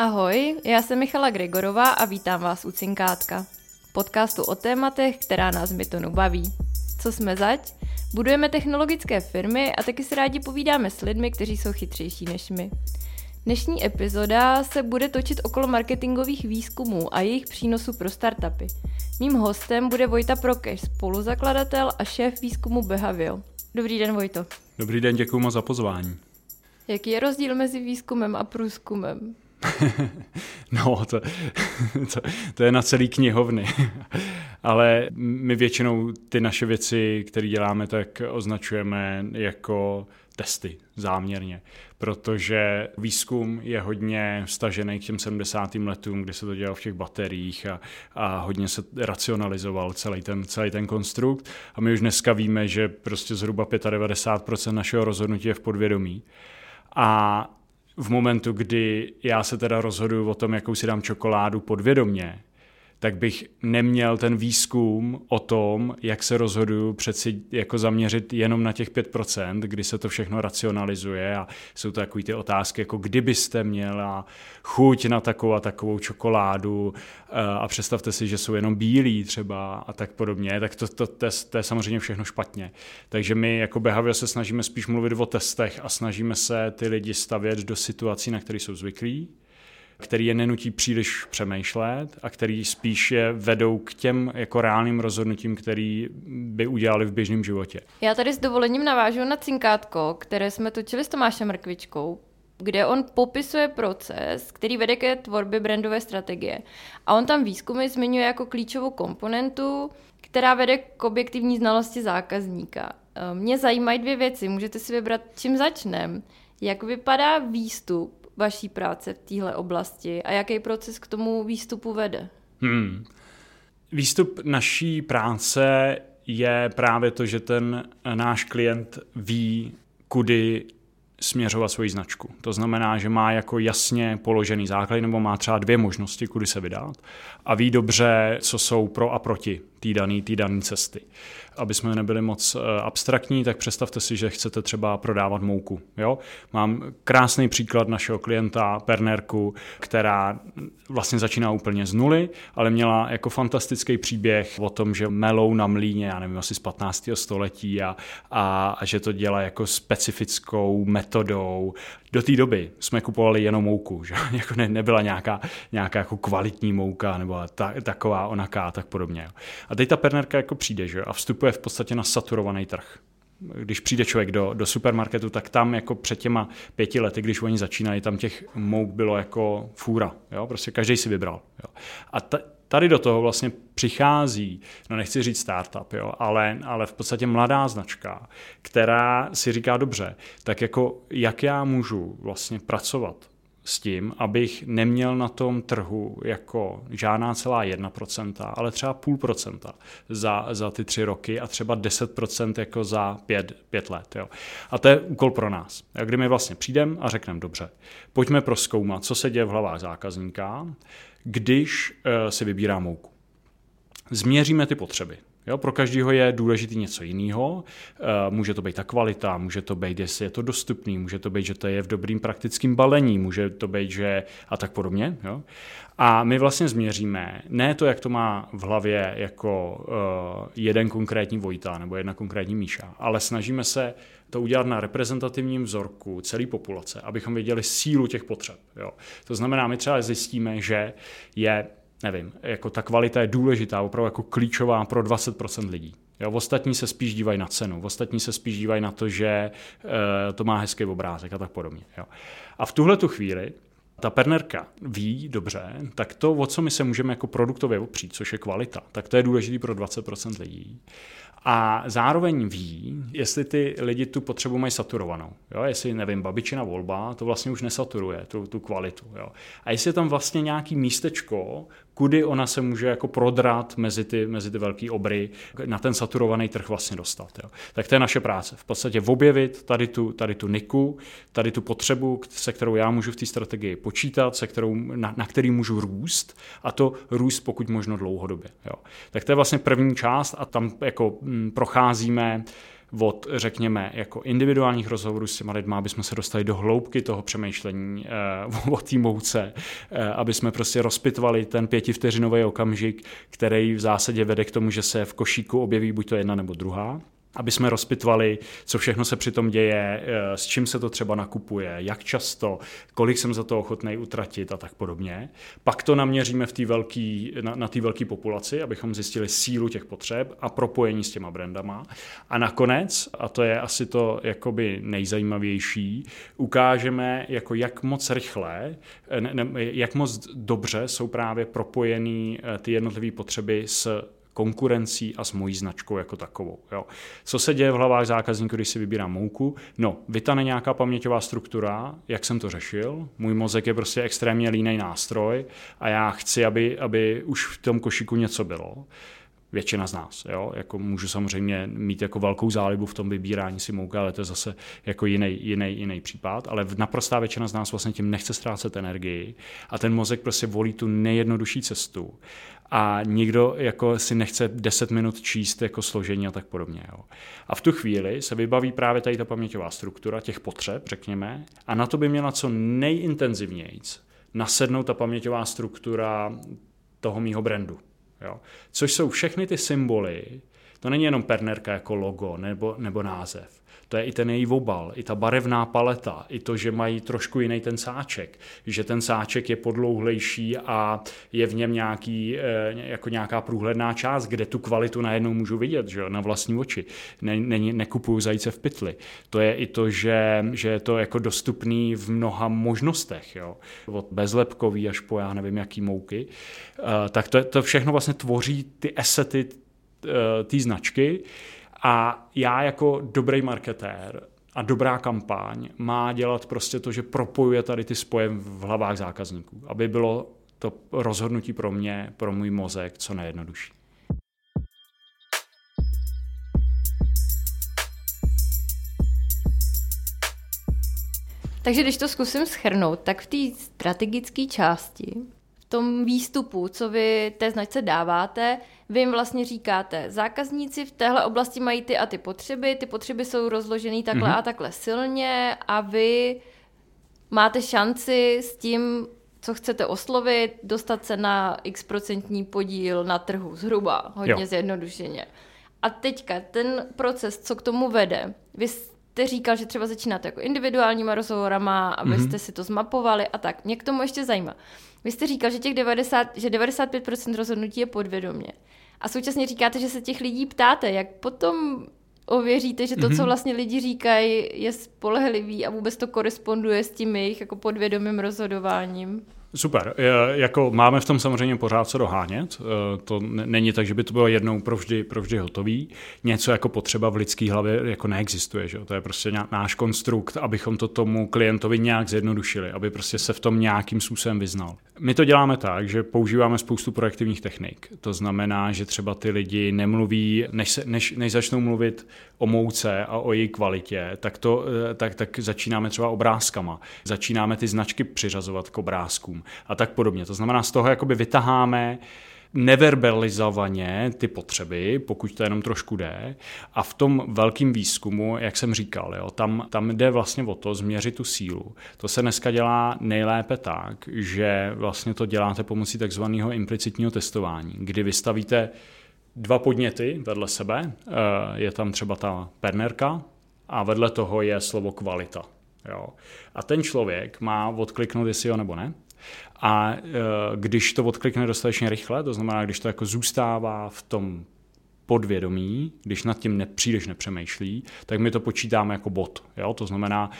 Ahoj, já jsem Michala Gregorová a vítám vás u Cinkátka. Podcastu o tématech, která nás Mytonu baví. Co jsme zač? Budujeme technologické firmy a taky si rádi povídáme s lidmi, kteří jsou chytřejší než my. Dnešní epizoda se bude točit okolo marketingových výzkumů a jejich přínosu pro startupy. Mým hostem bude Vojta Prokeš, spoluzakladatel a šéf výzkumu Behavio. Dobrý den, Vojto. Dobrý den, děkuji moc za pozvání. Jaký je rozdíl mezi výzkumem a průzkumem? no, to, to, to je na celý knihovny. Ale my většinou ty naše věci, které děláme, tak označujeme jako testy záměrně, protože výzkum je hodně stažený k těm 70. letům, kdy se to dělalo v těch bateriích a, a hodně se racionalizoval celý ten, celý ten konstrukt a my už dneska víme, že prostě zhruba 95% našeho rozhodnutí je v podvědomí. A v momentu, kdy já se teda rozhoduju o tom, jakou si dám čokoládu podvědomně, tak bych neměl ten výzkum o tom, jak se rozhoduju přeci jako zaměřit jenom na těch 5%, kdy se to všechno racionalizuje a jsou to takové ty otázky, jako kdybyste měla chuť na takovou a takovou čokoládu eh, a představte si, že jsou jenom bílí třeba a tak podobně, tak to, to, to, to je samozřejmě všechno špatně. Takže my jako Behavior se snažíme spíš mluvit o testech a snažíme se ty lidi stavět do situací, na které jsou zvyklí který je nenutí příliš přemýšlet a který spíš je vedou k těm jako reálným rozhodnutím, který by udělali v běžném životě. Já tady s dovolením navážu na cinkátko, které jsme točili s Tomášem Mrkvičkou, kde on popisuje proces, který vede ke tvorbě brandové strategie. A on tam výzkumy zmiňuje jako klíčovou komponentu, která vede k objektivní znalosti zákazníka. Mě zajímají dvě věci, můžete si vybrat, čím začneme. Jak vypadá výstup vaší práce v téhle oblasti a jaký proces k tomu výstupu vede? Hmm. Výstup naší práce je právě to, že ten náš klient ví, kudy směřovat svoji značku. To znamená, že má jako jasně položený základ nebo má třeba dvě možnosti, kudy se vydat a ví dobře, co jsou pro a proti té dané cesty aby jsme nebyli moc eh, abstraktní, tak představte si, že chcete třeba prodávat mouku. Jo? Mám krásný příklad našeho klienta, Pernerku, která vlastně začíná úplně z nuly, ale měla jako fantastický příběh o tom, že melou na mlíně, já nevím, asi z 15. století a, a, a že to dělá jako specifickou metodou. Do té doby jsme kupovali jenom mouku, že jako ne, nebyla nějaká, nějaká jako kvalitní mouka nebo ta, taková onaká a tak podobně. A teď ta Pernerka jako přijde že? a vstupuje v podstatě na saturovaný trh když přijde člověk do, do supermarketu, tak tam jako před těma pěti lety, když oni začínali, tam těch mouk bylo jako fůra. Jo? Prostě každý si vybral. Jo? A ta, tady do toho vlastně přichází, no nechci říct startup, jo, ale, ale v podstatě mladá značka, která si říká dobře, tak jako jak já můžu vlastně pracovat s tím, abych neměl na tom trhu jako žádná celá 1%, ale třeba půl procenta za, za ty tři roky a třeba 10% jako za pět, pět let. Jo. A to je úkol pro nás. A kdy my vlastně přijdeme a řekneme, dobře, pojďme proskoumat, co se děje v hlavách zákazníka, když uh, si vybírá mouku. Změříme ty potřeby. Jo, pro každého je důležitý něco jiného. Eh, může to být ta kvalita, může to být, jestli je to dostupný, může to být, že to je v dobrým praktickém balení, může to být, že a tak podobně. Jo. A my vlastně změříme ne to, jak to má v hlavě jako uh, jeden konkrétní Vojta nebo jedna konkrétní Míša, ale snažíme se to udělat na reprezentativním vzorku celé populace, abychom věděli sílu těch potřeb. Jo. To znamená, my třeba zjistíme, že je nevím, jako ta kvalita je důležitá, opravdu jako klíčová pro 20% lidí. Jo, ostatní se spíš dívají na cenu, ostatní se spíš dívají na to, že e, to má hezký obrázek a tak podobně. Jo. A v tuhle tu chvíli ta pernerka ví dobře, tak to, o co my se můžeme jako produktově opřít, což je kvalita, tak to je důležité pro 20% lidí. A zároveň ví, jestli ty lidi tu potřebu mají saturovanou. Jo? Jestli, nevím, babičina volba, to vlastně už nesaturuje tu, tu kvalitu. Jo? A jestli je tam vlastně nějaký místečko, kudy ona se může jako prodrat mezi ty, mezi ty velký obry, na ten saturovaný trh vlastně dostat. Jo. Tak to je naše práce. V podstatě objevit tady tu, tady tu niku, tady tu potřebu, se kterou já můžu v té strategii počítat, se kterou, na, na který můžu růst a to růst pokud možno dlouhodobě. Jo. Tak to je vlastně první část a tam jako procházíme od, řekněme, jako individuálních rozhovorů s těma lidma, aby jsme se dostali do hloubky toho přemýšlení uh, o té mouce, uh, aby jsme prostě rozpitvali ten pětivteřinový okamžik, který v zásadě vede k tomu, že se v košíku objeví buď to jedna nebo druhá aby jsme rozpitvali, co všechno se přitom děje, eh, s čím se to třeba nakupuje, jak často, kolik jsem za to ochotný utratit a tak podobně. Pak to naměříme v tý velký, na, na té velké populaci, abychom zjistili sílu těch potřeb a propojení s těma brandama. A nakonec, a to je asi to jakoby nejzajímavější, ukážeme, jako jak moc rychle, ne, ne, jak moc dobře jsou právě propojený eh, ty jednotlivé potřeby s konkurencí a s mojí značkou jako takovou. Jo. Co se děje v hlavách zákazníků, když si vybírám mouku? No, vytane nějaká paměťová struktura, jak jsem to řešil. Můj mozek je prostě extrémně línej nástroj a já chci, aby, aby už v tom košíku něco bylo většina z nás. Jo? Jako můžu samozřejmě mít jako velkou zálibu v tom vybírání si mouky, ale to je zase jako jiný, jiný, jiný případ. Ale naprostá většina z nás vlastně tím nechce ztrácet energii a ten mozek prostě volí tu nejjednodušší cestu a nikdo jako si nechce 10 minut číst jako složení a tak podobně. Jo. A v tu chvíli se vybaví právě tady ta paměťová struktura těch potřeb, řekněme, a na to by měla co nejintenzivněji nasednout ta paměťová struktura toho mýho brandu. Jo. Což jsou všechny ty symboly, to není jenom pernerka jako logo nebo, nebo název, to je i ten její obal, i ta barevná paleta, i to, že mají trošku jiný ten sáček, že ten sáček je podlouhlejší a je v něm nějaký, eh, jako nějaká průhledná část, kde tu kvalitu najednou můžu vidět, že na vlastní oči. Ne, ne, nekupuju zajíce v pytli. To je i to, že, že je to jako dostupný v mnoha možnostech, jo. od bezlepkový až po já nevím jaký mouky. Uh, tak to, to všechno vlastně tvoří ty esety uh, té značky a já jako dobrý marketér a dobrá kampaň má dělat prostě to, že propojuje tady ty spoje v hlavách zákazníků, aby bylo to rozhodnutí pro mě, pro můj mozek co nejjednodušší. Takže když to zkusím schrnout, tak v té strategické části tom výstupu, co vy té značce dáváte, vy jim vlastně říkáte, zákazníci v téhle oblasti mají ty a ty potřeby, ty potřeby jsou rozložené takhle mm-hmm. a takhle silně a vy máte šanci s tím, co chcete oslovit, dostat se na x procentní podíl na trhu, zhruba, hodně jo. zjednodušeně. A teďka ten proces, co k tomu vede, vy jste říkal, že třeba začínáte jako individuálníma rozhovorama, abyste mm-hmm. si to zmapovali a tak. Mě k tomu ještě zajímá. Vy jste říkal, že těch 90, že 95% rozhodnutí je podvědomě. A současně říkáte, že se těch lidí ptáte, jak potom ověříte, že to, mm-hmm. co mhm. vlastně lidi říkají, je spolehlivý a vůbec to koresponduje s tím jejich jako podvědomým rozhodováním? Super. Jako máme v tom samozřejmě pořád co dohánět. E, to není tak, že by to bylo jednou provždy, provždy hotový. Něco jako potřeba v lidské hlavě jako neexistuje. Že? To je prostě náš konstrukt, abychom to tomu klientovi nějak zjednodušili, aby prostě se v tom nějakým způsobem vyznal. My to děláme tak, že používáme spoustu projektivních technik. To znamená, že třeba ty lidi nemluví, než, se, než, než začnou mluvit o mouce a o její kvalitě, tak, to, e, tak, tak začínáme třeba obrázkama. Začínáme ty značky přiřazovat k obrázkům a tak podobně. To znamená, z toho jakoby vytaháme neverbalizovaně ty potřeby, pokud to jenom trošku jde. A v tom velkém výzkumu, jak jsem říkal, jo, tam, tam jde vlastně o to změřit tu sílu. To se dneska dělá nejlépe tak, že vlastně to děláte pomocí takzvaného implicitního testování, kdy vystavíte dva podněty vedle sebe, eh, je tam třeba ta pernerka a vedle toho je slovo kvalita. Jo. A ten člověk má odkliknout, jestli jo nebo ne. A e, když to odklikne dostatečně rychle, to znamená, když to jako zůstává v tom podvědomí, když nad tím nepříliš nepřemýšlí, tak my to počítáme jako bod. Jo? To znamená,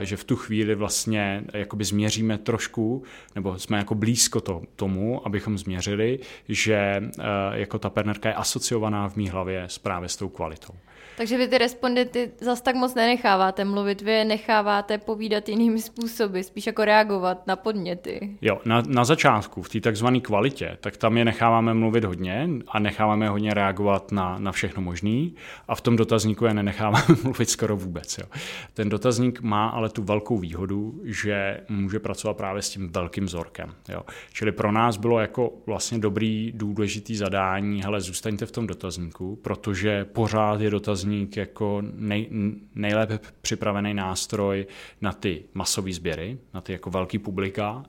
e, že v tu chvíli vlastně jakoby změříme trošku, nebo jsme jako blízko to, tomu, abychom změřili, že e, jako ta pernerka je asociovaná v mý hlavě právě s tou kvalitou. Takže vy ty respondenty zas tak moc nenecháváte mluvit, vy je necháváte povídat jinými způsoby, spíš jako reagovat na podněty. Jo, na, na začátku, v té takzvané kvalitě, tak tam je necháváme mluvit hodně a necháváme hodně reagovat reagovat na, na všechno možný a v tom dotazníku je nenecháváme mluvit skoro vůbec. Jo. Ten dotazník má ale tu velkou výhodu, že může pracovat právě s tím velkým vzorkem. Jo. Čili pro nás bylo jako vlastně dobrý, důležitý zadání, hele, zůstaňte v tom dotazníku, protože pořád je dotazník jako nej, nejlépe připravený nástroj na ty masové sběry, na ty jako velký publika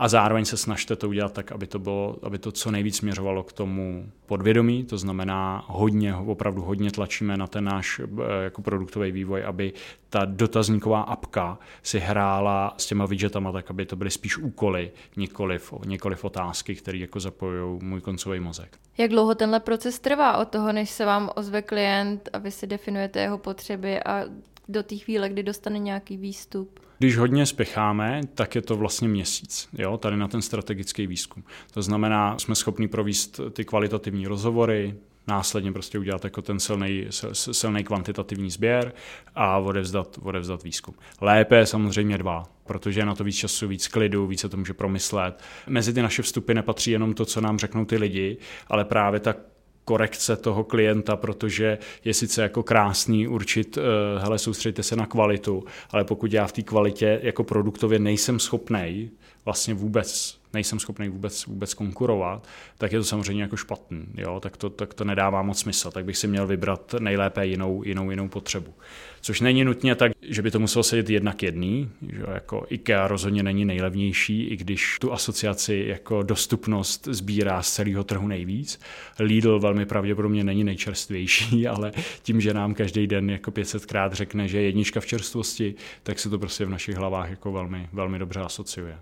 a zároveň se snažte to udělat tak, aby to, bylo, aby to co nejvíc směřovalo k tomu podvědomí, to znamená hodně, opravdu hodně tlačíme na ten náš eh, jako produktový vývoj, aby ta dotazníková apka si hrála s těma widgetama tak, aby to byly spíš úkoly, nikoliv, nikoliv otázky, které jako zapojují můj koncový mozek. Jak dlouho tenhle proces trvá od toho, než se vám ozve klient a vy si definujete jeho potřeby a do té chvíle, kdy dostane nějaký výstup? Když hodně spěcháme, tak je to vlastně měsíc, jo, tady na ten strategický výzkum. To znamená, jsme schopni províst ty kvalitativní rozhovory, následně prostě udělat jako ten silný, silný kvantitativní sběr a odevzdat, odevzdat výzkum. Lépe je samozřejmě dva, protože je na to víc času, víc klidu, více to může promyslet. Mezi ty naše vstupy nepatří jenom to, co nám řeknou ty lidi, ale právě ta korekce toho klienta, protože je sice jako krásný určit, uh, hele, soustředte se na kvalitu, ale pokud já v té kvalitě jako produktově nejsem schopnej vlastně vůbec nejsem schopný vůbec, vůbec konkurovat, tak je to samozřejmě jako špatný. Jo? Tak, to, tak to nedává moc smysl. Tak bych si měl vybrat nejlépe jinou, jinou, jinou potřebu. Což není nutně tak, že by to muselo sedět jednak jedný. Že jako IKEA rozhodně není nejlevnější, i když tu asociaci jako dostupnost sbírá z celého trhu nejvíc. Lidl velmi pravděpodobně není nejčerstvější, ale tím, že nám každý den jako 500krát řekne, že je jednička v čerstvosti, tak se to prostě v našich hlavách jako velmi, velmi dobře asociuje.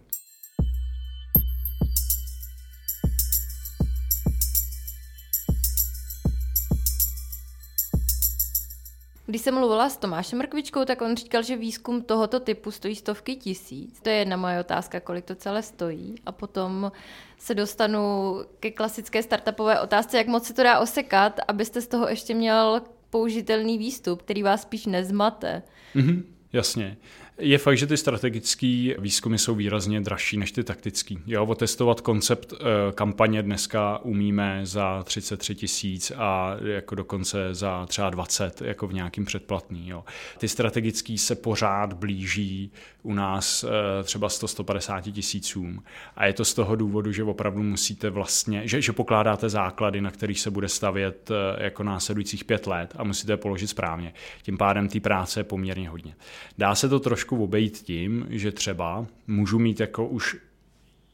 Když jsem mluvila s Tomášem Mrkvičkou, tak on říkal, že výzkum tohoto typu stojí stovky tisíc. To je jedna moje otázka, kolik to celé stojí. A potom se dostanu ke klasické startupové otázce, jak moc se to dá osekat, abyste z toho ještě měl použitelný výstup, který vás spíš nezmate. Mm-hmm, jasně. Je fakt, že ty strategické výzkumy jsou výrazně dražší než ty taktické. Jo, otestovat koncept e, kampaně dneska umíme za 33 tisíc a jako dokonce za třeba 20 jako v nějakým předplatný. Jo. Ty strategické se pořád blíží u nás e, třeba 100-150 tisícům a je to z toho důvodu, že opravdu musíte vlastně, že, že pokládáte základy, na kterých se bude stavět e, jako následujících pět let a musíte je položit správně. Tím pádem té práce je poměrně hodně. Dá se to trošku trošku obejít tím, že třeba můžu mít jako už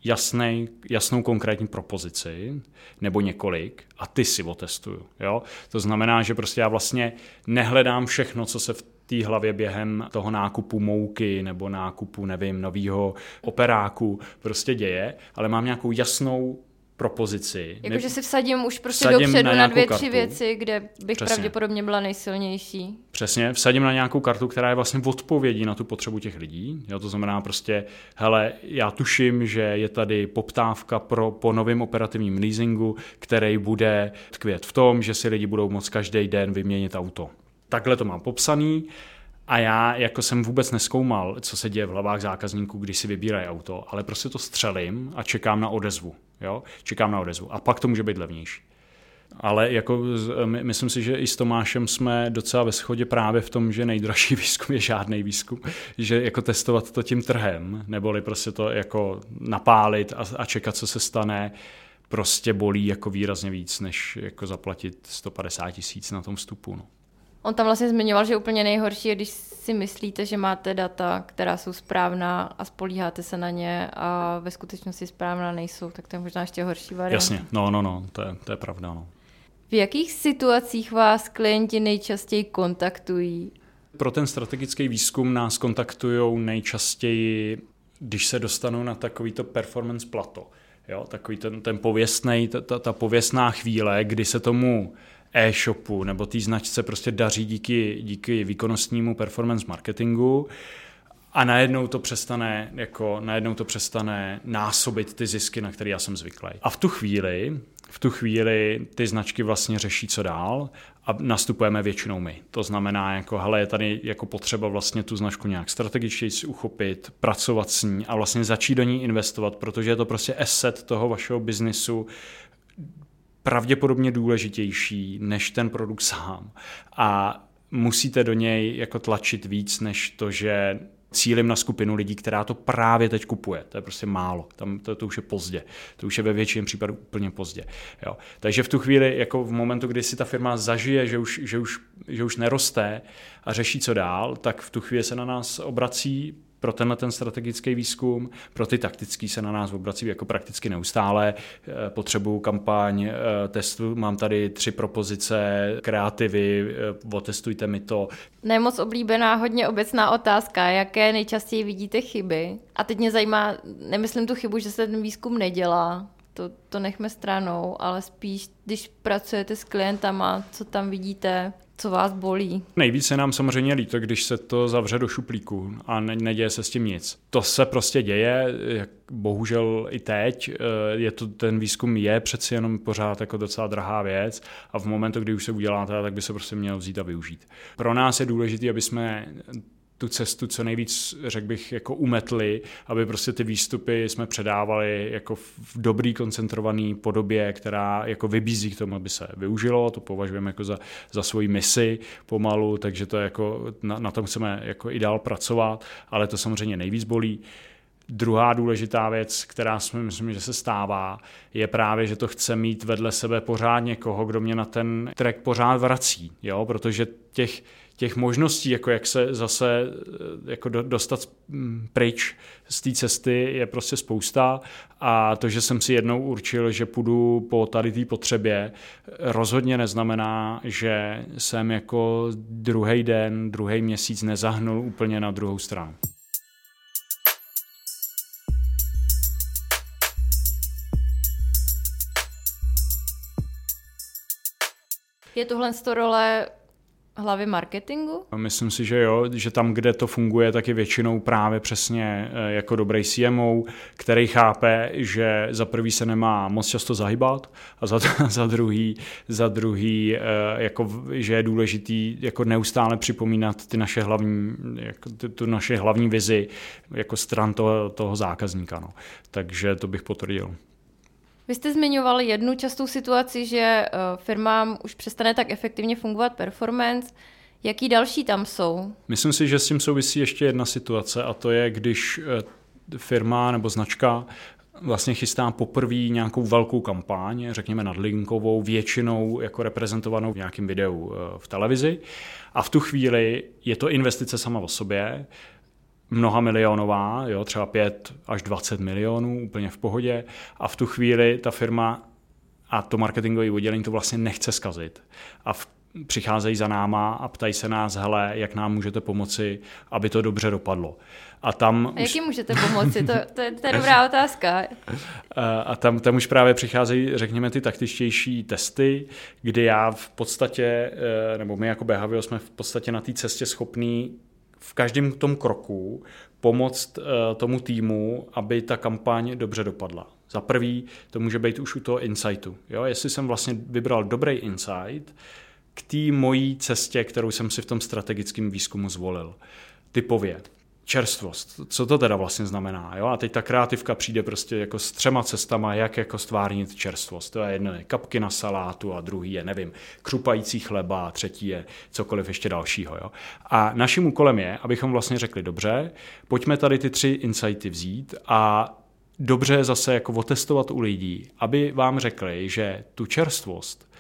jasnej, jasnou konkrétní propozici nebo několik a ty si otestuju. Jo? To znamená, že prostě já vlastně nehledám všechno, co se v té hlavě během toho nákupu mouky nebo nákupu, nevím, nového operáku prostě děje, ale mám nějakou jasnou propozici. Jakože si vsadím už prostě vsadím dopředu na, na dvě, kartu. tři věci, kde bych Přesně. pravděpodobně byla nejsilnější. Přesně, vsadím na nějakou kartu, která je vlastně odpovědí na tu potřebu těch lidí. Jo, to znamená prostě, hele, já tuším, že je tady poptávka pro, po novém operativním leasingu, který bude tkvět v tom, že si lidi budou moct každý den vyměnit auto. Takhle to mám popsaný. A já jako jsem vůbec neskoumal, co se děje v hlavách zákazníků, když si vybírají auto, ale prostě to střelím a čekám na odezvu. Jo? Čekám na odezvu. A pak to může být levnější. Ale jako my, myslím si, že i s Tomášem jsme docela ve shodě právě v tom, že nejdražší výzkum je žádný výzkum. Že jako testovat to tím trhem, neboli prostě to jako napálit a, a čekat, co se stane, prostě bolí jako výrazně víc, než jako zaplatit 150 tisíc na tom vstupu. No. On tam vlastně zmiňoval, že úplně nejhorší je, když si myslíte, že máte data, která jsou správná a spolíháte se na ně a ve skutečnosti správná nejsou, tak to je možná ještě horší variant. Jasně, no, no, no, to je, to je pravda. No. V jakých situacích vás klienti nejčastěji kontaktují? Pro ten strategický výzkum nás kontaktují nejčastěji, když se dostanou na takovýto performance plato. Jo, takový ten, ten pověstnej, ta, ta, ta pověstná chvíle, kdy se tomu e-shopu nebo té značce prostě daří díky, díky výkonnostnímu performance marketingu a najednou to přestane, jako, najednou to přestane násobit ty zisky, na které já jsem zvyklý. A v tu chvíli, v tu chvíli ty značky vlastně řeší, co dál a nastupujeme většinou my. To znamená, jako, hele, je tady jako potřeba vlastně tu značku nějak strategičtěji si uchopit, pracovat s ní a vlastně začít do ní investovat, protože je to prostě asset toho vašeho biznisu, pravděpodobně důležitější než ten produkt sám. A musíte do něj jako tlačit víc, než to, že cílím na skupinu lidí, která to právě teď kupuje. To je prostě málo. Tam to, to už je pozdě. To už je ve většině případů úplně pozdě. Jo. Takže v tu chvíli, jako v momentu, kdy si ta firma zažije, že už, že už, že už neroste a řeší, co dál, tak v tu chvíli se na nás obrací pro tenhle ten strategický výzkum, pro ty taktický se na nás obrací jako prakticky neustále. Eh, potřebuju kampaň, eh, testu, mám tady tři propozice, kreativy, eh, otestujte mi to. Nemoc oblíbená, hodně obecná otázka, jaké nejčastěji vidíte chyby? A teď mě zajímá, nemyslím tu chybu, že se ten výzkum nedělá, to, to nechme stranou, ale spíš, když pracujete s klientama, co tam vidíte, co vás bolí? Nejvíc se nám samozřejmě líto, když se to zavře do šuplíku a ne, neděje se s tím nic. To se prostě děje, jak bohužel i teď. Eh, je to, ten výzkum je přeci jenom pořád jako docela drahá věc a v momentu, kdy už se uděláte, tak by se prostě měl vzít a využít. Pro nás je důležité, aby jsme tu cestu co nejvíc, řekl bych, jako umetli, aby prostě ty výstupy jsme předávali jako v dobrý koncentrovaný podobě, která jako vybízí k tomu, aby se využilo, to považujeme jako za, za svoji misi pomalu, takže to jako, na, na tom chceme jako i dál pracovat, ale to samozřejmě nejvíc bolí. Druhá důležitá věc, která si myslím, že se stává, je právě, že to chce mít vedle sebe pořád někoho, kdo mě na ten track pořád vrací, jo? protože těch těch možností, jako jak se zase eh, jako dostat pryč z té cesty je prostě spousta a to, že jsem si jednou určil, že půjdu po tady té potřebě, rozhodně neznamená, že jsem jako druhý den, druhý měsíc nezahnul úplně na druhou stranu. Je tohle role hlavy marketingu? Myslím si, že jo, že tam, kde to funguje, tak je většinou právě přesně eh, jako dobrý CMO, který chápe, že za prvý se nemá moc často zahybat a za, za druhý, za druhý eh, jako, že je důležitý jako neustále připomínat ty naše hlavní, jako, ty, tu naše hlavní vizi jako stran toho, toho zákazníka. No. Takže to bych potvrdil. Vy jste zmiňoval jednu častou situaci, že eh, firmám už přestane tak efektivně fungovat performance. Jaký další tam jsou? Myslím si, že s tím souvisí ještě jedna situace a to je, když eh, firma nebo značka vlastně chystá poprvé nějakou velkou kampaň, řekněme nadlinkovou, většinou jako reprezentovanou v nějakém videu eh, v televizi. A v tu chvíli je to investice sama o sobě, mnoha milionová, jo, třeba 5 až 20 milionů, úplně v pohodě. A v tu chvíli ta firma a to marketingové oddělení to vlastně nechce zkazit. A v, přicházejí za náma a ptají se nás, hele, jak nám můžete pomoci, aby to dobře dopadlo. A tam... A jak už... můžete pomoci? To, to, je, to je dobrá otázka. A tam, tam už právě přicházejí, řekněme, ty taktičtější testy, kdy já v podstatě, eh, nebo my jako Behavio jsme v podstatě na té cestě schopní v každém tom kroku pomoct uh, tomu týmu, aby ta kampaň dobře dopadla. Za prvý to může být už u toho insightu. Jo? Jestli jsem vlastně vybral dobrý insight k té mojí cestě, kterou jsem si v tom strategickém výzkumu zvolil. Typově čerstvost. Co to teda vlastně znamená? Jo? A teď ta kreativka přijde prostě jako s třema cestama, jak jako stvárnit čerstvost. To je jedno je kapky na salátu a druhý je, nevím, krupající chleba a třetí je cokoliv ještě dalšího. Jo? A naším úkolem je, abychom vlastně řekli, dobře, pojďme tady ty tři insighty vzít a dobře zase jako otestovat u lidí, aby vám řekli, že tu čerstvost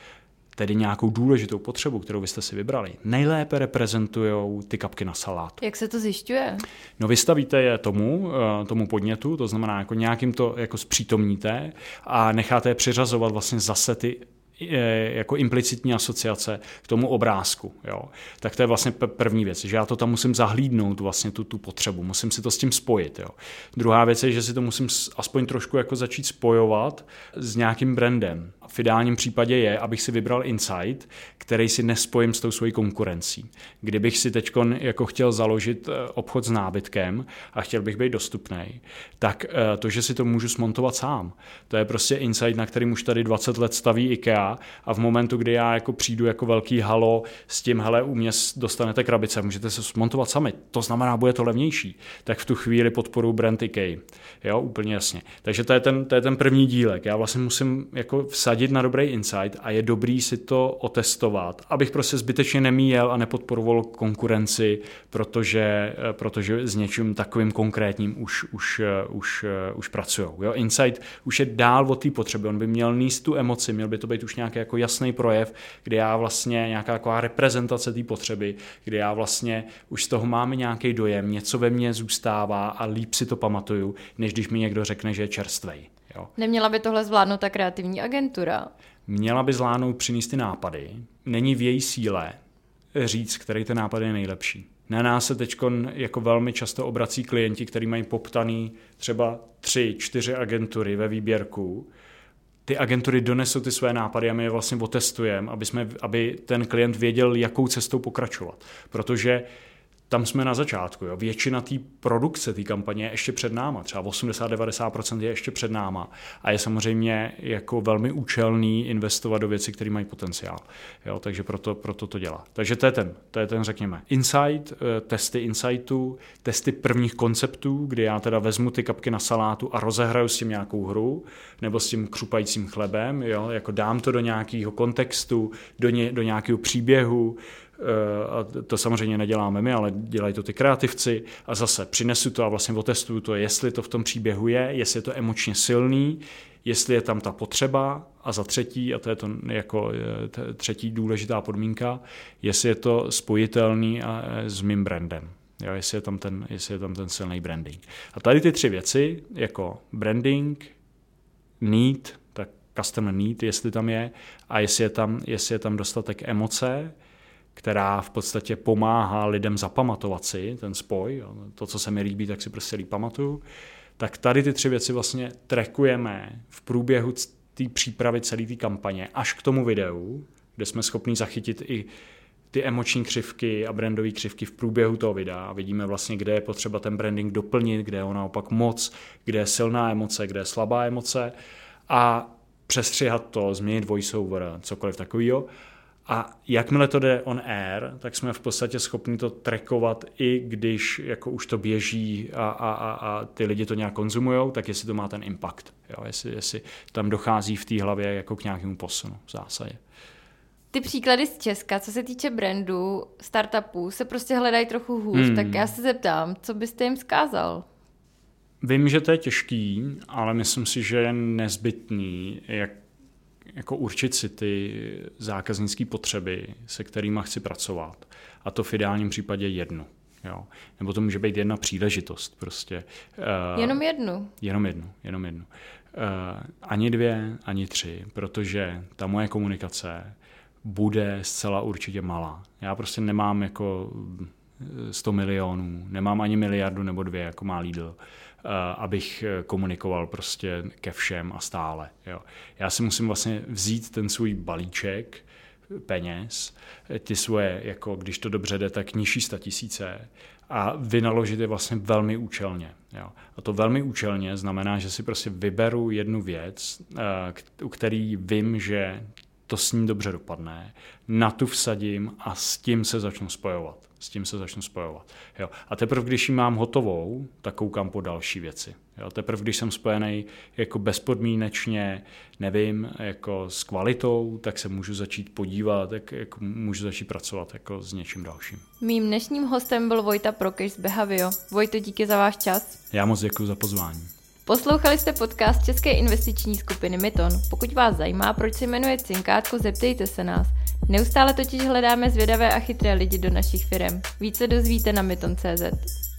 tedy nějakou důležitou potřebu, kterou byste si vybrali, nejlépe reprezentují ty kapky na salát. Jak se to zjišťuje? No vystavíte je tomu, eh, tomu podnětu, to znamená jako nějakým to jako zpřítomníte a necháte je přiřazovat vlastně zase ty jako implicitní asociace k tomu obrázku. Jo. Tak to je vlastně první věc, že já to tam musím zahlídnout, vlastně tu, tu potřebu, musím si to s tím spojit. Jo. Druhá věc je, že si to musím aspoň trošku jako začít spojovat s nějakým brandem. V ideálním případě je, abych si vybral insight, který si nespojím s tou svojí konkurencí. Kdybych si teď jako chtěl založit eh, obchod s nábytkem a chtěl bych být dostupný, tak eh, to, že si to můžu smontovat sám, to je prostě insight, na kterým už tady 20 let staví IKEA a v momentu, kdy já jako přijdu jako velký halo s tím, hele, u mě dostanete krabice, můžete se smontovat sami, to znamená, bude to levnější, tak v tu chvíli podporu brand IK. Jo, úplně jasně. Takže to je ten, to je ten první dílek. Já vlastně musím jako vsadit na dobrý insight a je dobrý si to otestovat, abych prostě zbytečně nemíjel a nepodporoval konkurenci, protože, protože s něčím takovým konkrétním už, už, už, už pracují. Insight už je dál od té potřeby, on by měl níst tu emoci, měl by to být už nějaký jako jasný projev, kde já vlastně nějaká taková reprezentace té potřeby, kde já vlastně už z toho mám nějaký dojem, něco ve mně zůstává a líp si to pamatuju, než když mi někdo řekne, že je čerstvej. Jo. Neměla by tohle zvládnout ta kreativní agentura? Měla by zvládnout přinést ty nápady. Není v její síle říct, který ten nápad je nejlepší. Na nás se teď jako velmi často obrací klienti, kteří mají poptaný třeba tři, čtyři agentury ve výběrku. Ty agentury donesou ty své nápady a my je vlastně otestujeme, aby, jsme, aby ten klient věděl, jakou cestou pokračovat. Protože tam jsme na začátku. Jo. Většina té produkce té kampaně je ještě před náma, třeba 80-90% je ještě před náma a je samozřejmě jako velmi účelný investovat do věcí, které mají potenciál. Jo, takže proto, proto to dělá. Takže to je ten, to je ten, řekněme, insight, eh, testy insightů, testy prvních konceptů, kdy já teda vezmu ty kapky na salátu a rozehraju s tím nějakou hru, nebo s tím křupajícím chlebem, jo, jako dám to do nějakého kontextu, do, ně, do nějakého příběhu, a to samozřejmě neděláme my, ale dělají to ty kreativci a zase přinesu to a vlastně otestuju to, jestli to v tom příběhu je, jestli je to emočně silný, jestli je tam ta potřeba a za třetí, a to je to jako eh, třetí důležitá podmínka, jestli je to spojitelný eh, s mým brandem. Jo, jestli, je tam ten, jestli je tam ten silný branding. A tady ty tři věci, jako branding, need, tak customer need, jestli tam je, a jestli je tam, jestli je tam dostatek emoce, která v podstatě pomáhá lidem zapamatovat si ten spoj, to, co se mi líbí, tak si prostě líp pamatuju, tak tady ty tři věci vlastně trekujeme v průběhu té přípravy celé té kampaně až k tomu videu, kde jsme schopni zachytit i ty emoční křivky a brandové křivky v průběhu toho videa. Vidíme vlastně, kde je potřeba ten branding doplnit, kde je on naopak moc, kde je silná emoce, kde je slabá emoce a přestřihat to, změnit voiceover, cokoliv takového a jakmile to jde on air, tak jsme v podstatě schopni to trackovat i když jako už to běží a, a, a, a ty lidi to nějak konzumují, tak jestli to má ten impact. Jo? Jestli, jestli tam dochází v té hlavě jako k nějakému posunu v zásadě. Ty příklady z Česka, co se týče brandu, startupů, se prostě hledají trochu hůř, hmm. tak já se zeptám, co byste jim zkázal? Vím, že to je těžký, ale myslím si, že je nezbytný, jak jako určit si ty zákaznické potřeby, se kterými chci pracovat. A to v ideálním případě jednu. Jo. Nebo to může být jedna příležitost prostě. Uh, jenom jednu. Jenom jednu, jenom jednu. Uh, ani dvě, ani tři, protože ta moje komunikace bude zcela určitě malá. Já prostě nemám jako 100 milionů, nemám ani miliardu nebo dvě, jako má Lidl. Eh, abych eh, komunikoval prostě ke všem a stále. Jo. Já si musím vlastně vzít ten svůj balíček peněz, ty svoje, jako když to dobře jde, tak nižší tisíce a vynaložit je vlastně velmi účelně. Jo. A to velmi účelně znamená, že si prostě vyberu jednu věc, eh, u který vím, že to s ní dobře dopadne, na tu vsadím a s tím se začnu spojovat. S tím se začnu spojovat. Jo. A teprve, když ji mám hotovou, tak koukám po další věci. Jo. Teprve, když jsem spojený jako bezpodmínečně, nevím, jako s kvalitou, tak se můžu začít podívat, jak, jak můžu začít pracovat jako s něčím dalším. Mým dnešním hostem byl Vojta Prokeš z Behavio. Vojto, díky za váš čas. Já moc děkuji za pozvání. Poslouchali jste podcast České investiční skupiny Myton. Pokud vás zajímá, proč se jmenuje Cinkátko, zeptejte se nás. Neustále totiž hledáme zvědavé a chytré lidi do našich firm. Více dozvíte na myton.cz.